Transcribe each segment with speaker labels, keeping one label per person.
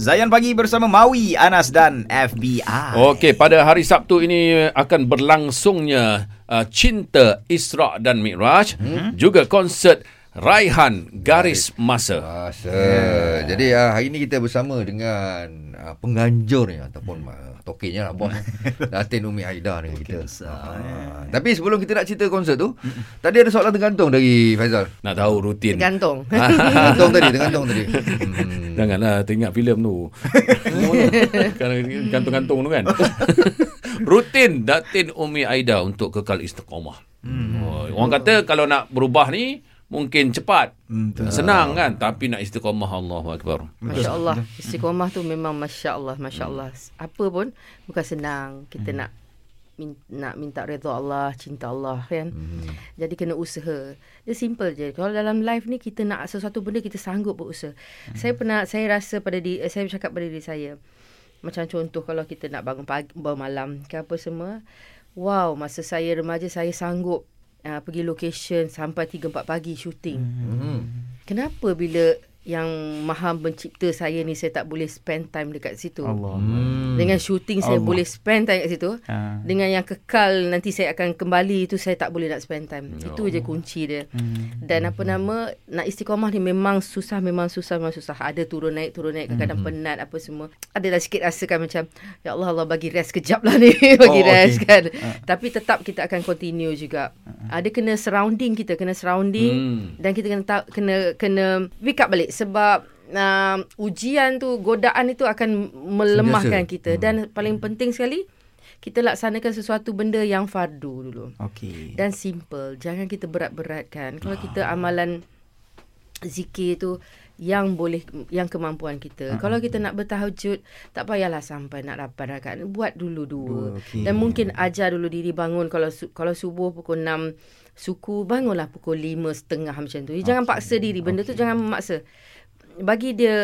Speaker 1: Zayan Pagi bersama Maui, Anas dan FBI.
Speaker 2: Okey, pada hari Sabtu ini akan berlangsungnya uh, Cinta Isra dan Mi'raj, hmm? juga konsert Raihan Garis Masa.
Speaker 3: Masa. Yeah. Jadi uh, hari ini kita bersama dengan uh, penganjurnya ataupun uh, tokenya lah bos. Datin Umi Haida dengan kita. Uh, tapi sebelum kita nak cerita konsert tu, tadi ada soalan tergantung dari Faizal.
Speaker 2: Nak tahu rutin.
Speaker 4: Tergantung.
Speaker 3: Tergantung tadi, tergantung tadi. Hmm.
Speaker 2: Janganlah teringat filem tu. Kan gantung-gantung tu kan. rutin Datin Umi Aida untuk kekal istiqamah. Hmm. Oh, orang kata kalau nak berubah ni mungkin cepat. Hmm, senang kan tapi nak istiqamah Allahu akbar.
Speaker 4: Masya-Allah. Istiqamah tu memang masya-Allah, masya-Allah. Apa pun bukan senang. Kita hmm. nak nak minta redha Allah, cinta Allah kan. Hmm. Jadi kena usaha. Dia simple je. Kalau dalam life ni kita nak sesuatu benda kita sanggup berusaha. Hmm. Saya pernah saya rasa pada di saya cakap pada diri saya. Macam contoh kalau kita nak bangun pagi bangun malam ke apa semua. Wow, masa saya remaja saya sanggup uh, pergi location sampai 3 4 pagi shooting. Hmm. Kenapa bila yang maha mencipta saya ni saya tak boleh spend time dekat situ. Allah. Hmm. Dengan shooting saya Allah. boleh spend time dekat situ. Ha. Dengan yang kekal nanti saya akan kembali itu saya tak boleh nak spend time. Oh. Itu je kunci dia. Hmm. Dan apa nama nak istiqamah ni memang susah memang susah memang susah. Ada turun naik turun naik kadang-kadang hmm. penat apa semua. Adalah sikit rasakan macam ya Allah Allah bagi rest kejap lah ni bagi oh, rest okay. kan. Ha. Tapi tetap kita akan continue juga. Ha. Ada kena surrounding kita kena surrounding hmm. dan kita kena kena kena pick up balik sebab uh, ujian tu godaan itu akan melemahkan Sentiasa. kita dan hmm. paling penting sekali kita laksanakan sesuatu benda yang fardu dulu.
Speaker 1: Okey.
Speaker 4: Dan simple, jangan kita berat-beratkan. Kalau ah. kita amalan zikir tu yang boleh yang kemampuan kita. Uh-huh. Kalau kita nak bertahajud, tak payahlah sampai nak dapat rakaat. Buat dulu dua. Okay. Dan mungkin ajar dulu diri bangun kalau kalau subuh pukul 6 suku bangunlah pukul lima setengah macam tu. Okay. Jangan paksa diri benda okay. tu jangan memaksa. Bagi dia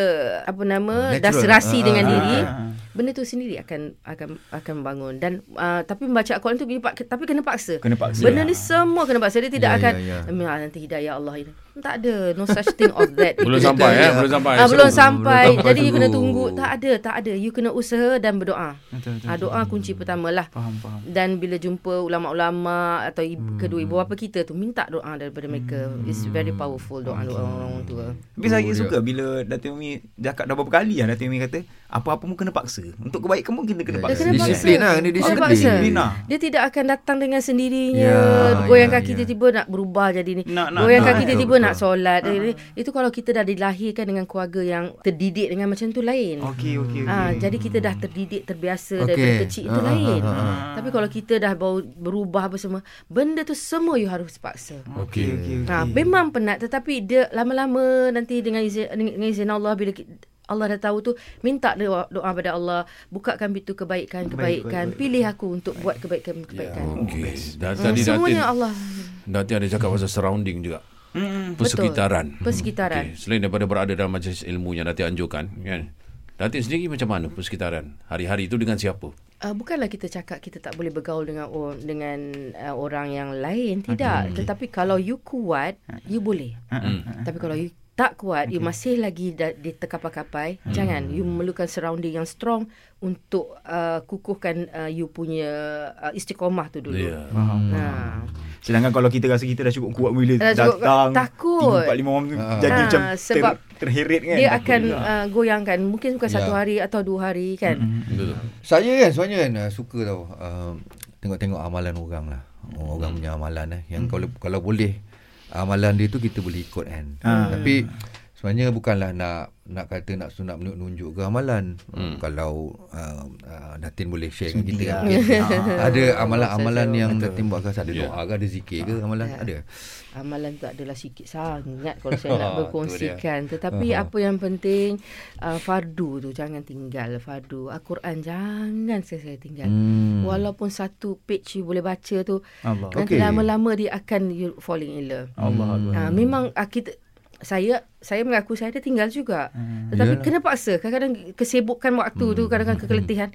Speaker 4: apa nama Natural. dah serasi uh, dengan uh, diri. Uh, uh benda tu sendiri akan akan akan bangun dan uh, tapi membaca Al-Quran tu tapi kena paksa.
Speaker 1: Kena paksa.
Speaker 4: Benda ya. ni semua kena paksa dia tidak ya, akan ya, ya. nanti hidayah Allah ini. Tak ada no such thing of that.
Speaker 2: belum sampai ya, belum sampai.
Speaker 4: Ah, belum sampai. Belum Jadi you kena tunggu. Tak ada, tak ada. You kena usaha dan berdoa. Betul, betul, ah, doa betul. kunci pertamalah. Faham, faham. Dan bila jumpa ulama-ulama atau hmm. kedua ibu bapa kita tu minta doa daripada mereka. Hmm. It's very powerful doa okay. orang tua.
Speaker 1: Tapi saya suka bila Datuk Umi cakap dah berapa kali lah Datuk Umi kata apa-apa pun kena paksa. Untuk kebaikan pun kita kena paksa.
Speaker 3: Kena disiplin lah. Kena disiplin.
Speaker 4: Lah. Dia tidak akan datang dengan sendirinya. Ya, goyang ya, kaki ya. tiba-tiba nak berubah jadi ni. Nak, nak, goyang nak, kaki tiba-tiba nak solat. Uh-huh. Itu kalau kita dah dilahirkan dengan keluarga yang terdidik dengan macam tu lain.
Speaker 1: Okey, okey. Okay.
Speaker 4: Ha, jadi kita dah terdidik, terbiasa okay. daripada kecil itu uh-huh. lain. Uh-huh. Tapi kalau kita dah bau berubah apa semua, benda tu semua you harus paksa.
Speaker 2: Okey, okey.
Speaker 4: Ha, memang penat tetapi dia lama-lama nanti dengan izin, dengan izin Allah bila Allah dah tahu tu minta doa, doa pada Allah bukakan pintu kebaikan kebaikan pilih aku untuk buat kebaikan kebaikan. Ya,
Speaker 2: okey. Dan hmm, tadi semuanya datin, Allah. Nanti ada cakap pasal surrounding juga. Hmm, persekitaran.
Speaker 4: Betul. Persekitaran. Okay.
Speaker 2: Selain daripada berada dalam majlis ilmu yang nanti anjurkan, kan? Datin sendiri macam mana persekitaran? Hari-hari itu dengan siapa?
Speaker 4: Uh, bukanlah kita cakap kita tak boleh bergaul dengan oh, dengan uh, orang yang lain, tidak. Okay. Tetapi kalau you kuat, you boleh. Hmm. Tapi kalau you tak kuat okay. you masih lagi da- di terkapai-kapai hmm. jangan you memerlukan surrounding yang strong untuk uh, kukuhkan uh, you punya uh, istiqomah tu dulu yeah. hmm.
Speaker 1: nah sedangkan kalau kita rasa kita dah cukup kuat bila dah datang
Speaker 4: takut
Speaker 1: 3 4 5 orang tu uh. jadi uh, macam sebab ter, terheret kan
Speaker 4: dia akan uh, goyangkan mungkin bukan yeah. satu hari atau dua hari kan
Speaker 3: hmm. saya kan sebenarnya kan uh, suka tau uh, tengok-tengok amalan orang lah orang hmm. punya amalan eh yang hmm. kalau kalau boleh amalan dia tu kita boleh ikut kan. Ha. Tapi sebenarnya bukanlah nak nak kata nak sunat menunjuk ke amalan. Hmm. Kalau uh, uh, Datin boleh share dengan kita kan. ada amalan-amalan yang Datin buat ada yeah. doa ke ada zikir ke amalan yeah. ada.
Speaker 4: Amalan tu adalah sikit sangat kalau saya nak berkongsikan. Tetapi uh-huh. apa yang penting uh, fardu tu jangan tinggal fardu. Al-Quran jangan saya tinggal. Hmm. Walaupun satu page you boleh baca tu Allah. nanti okay. lama-lama dia akan you falling in love. Allah. Uh, memang uh, kita saya saya mengaku saya ada tinggal juga. Hmm. Tetapi Yalah. kena paksa. Kadang-kadang kesibukan waktu hmm. tu, kadang-kadang kekeletihan.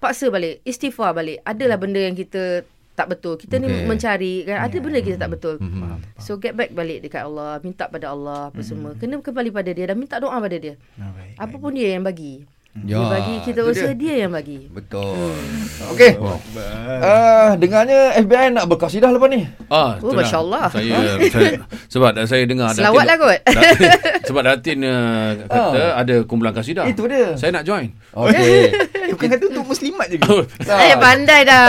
Speaker 4: Paksa balik, istighfar balik. Adalah benda yang kita tak betul. Kita okay. ni mencari kan ada yeah. benda kita tak betul. Mm-hmm. So get back balik dekat Allah, minta pada Allah apa mm-hmm. semua. Kena kembali pada dia dan minta doa pada dia. Oh, baik, Apa pun dia yang bagi. Dia bagi kita usaha
Speaker 3: dia.
Speaker 4: dia yang bagi.
Speaker 3: Betul. Okey. Uh, dengarnya FBI nak berkasidah lepas ni.
Speaker 2: Ah,
Speaker 4: Oh,
Speaker 2: itulah.
Speaker 4: Masya Allah.
Speaker 2: Saya, saya sebab saya dengar
Speaker 4: Selawat lah kot.
Speaker 2: Datin, sebab Datin uh, kata ada kumpulan kasidah.
Speaker 3: Itu dia.
Speaker 2: Saya nak join.
Speaker 3: Okey.
Speaker 1: Eh, bukan kata untuk muslimat juga.
Speaker 4: Saya pandai dah.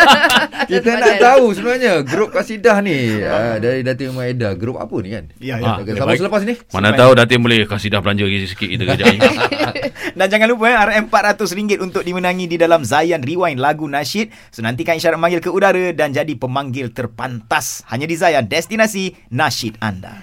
Speaker 3: Kita nak tahu sebenarnya grup kasidah ni uh, dari Datin Umar Eda, grup apa ni kan?
Speaker 1: Ya, ya.
Speaker 3: Sama
Speaker 2: baik.
Speaker 3: selepas ni.
Speaker 2: Mana tahu Datin boleh kasidah belanja sikit kita ni.
Speaker 1: Dan jangan lupa eh, RM400 untuk dimenangi di dalam Zayan Rewind lagu nasyid. So nantikan isyarat manggil ke udara dan jadi pemanggil terpantas. Hanya di Zayan, destinasi nasyid anda.